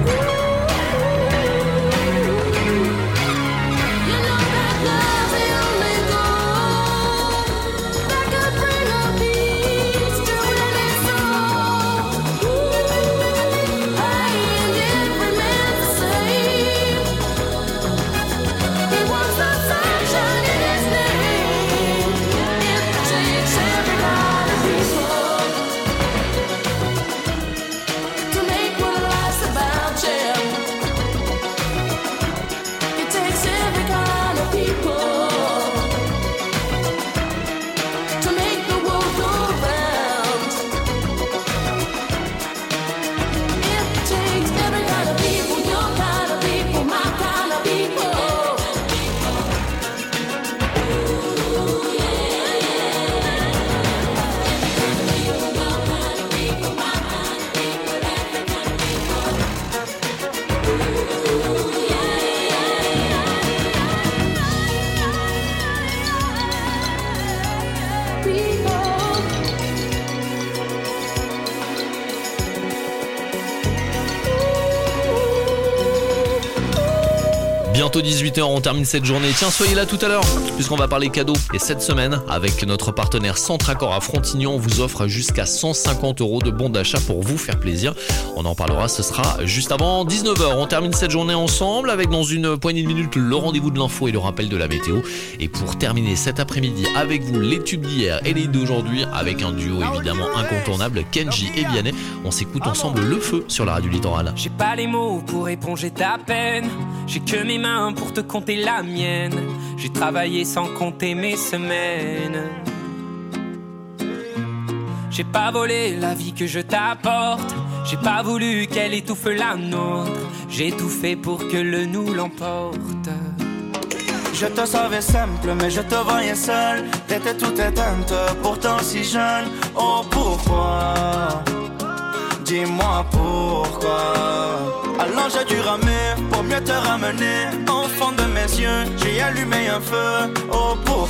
Woo! people. 18h, on termine cette journée. Tiens, soyez là tout à l'heure, puisqu'on va parler cadeaux. Et cette semaine, avec notre partenaire Centracor à Frontignan, on vous offre jusqu'à 150 euros de bons d'achat pour vous faire plaisir. On en parlera, ce sera juste avant 19h. On termine cette journée ensemble avec dans une poignée de minutes le rendez-vous de l'info et le rappel de la météo. Et pour terminer cet après-midi avec vous, les tubes d'hier et les d'aujourd'hui, avec un duo évidemment incontournable, Kenji et Vianney. On s'écoute ensemble le feu sur la radio littorale. J'ai pas les mots pour éponger ta peine. J'ai que mes pour te compter la mienne. J'ai travaillé sans compter mes semaines. J'ai pas volé la vie que je t'apporte. J'ai pas voulu qu'elle étouffe la nôtre. J'ai tout fait pour que le nous l'emporte. Je te savais simple, mais je te voyais seul. T'étais tout éteinte, pourtant si jeune. Oh pourquoi? Dis-moi pourquoi. Te ramener. Enfant de mes yeux, j'ai allumé un feu. Oh pour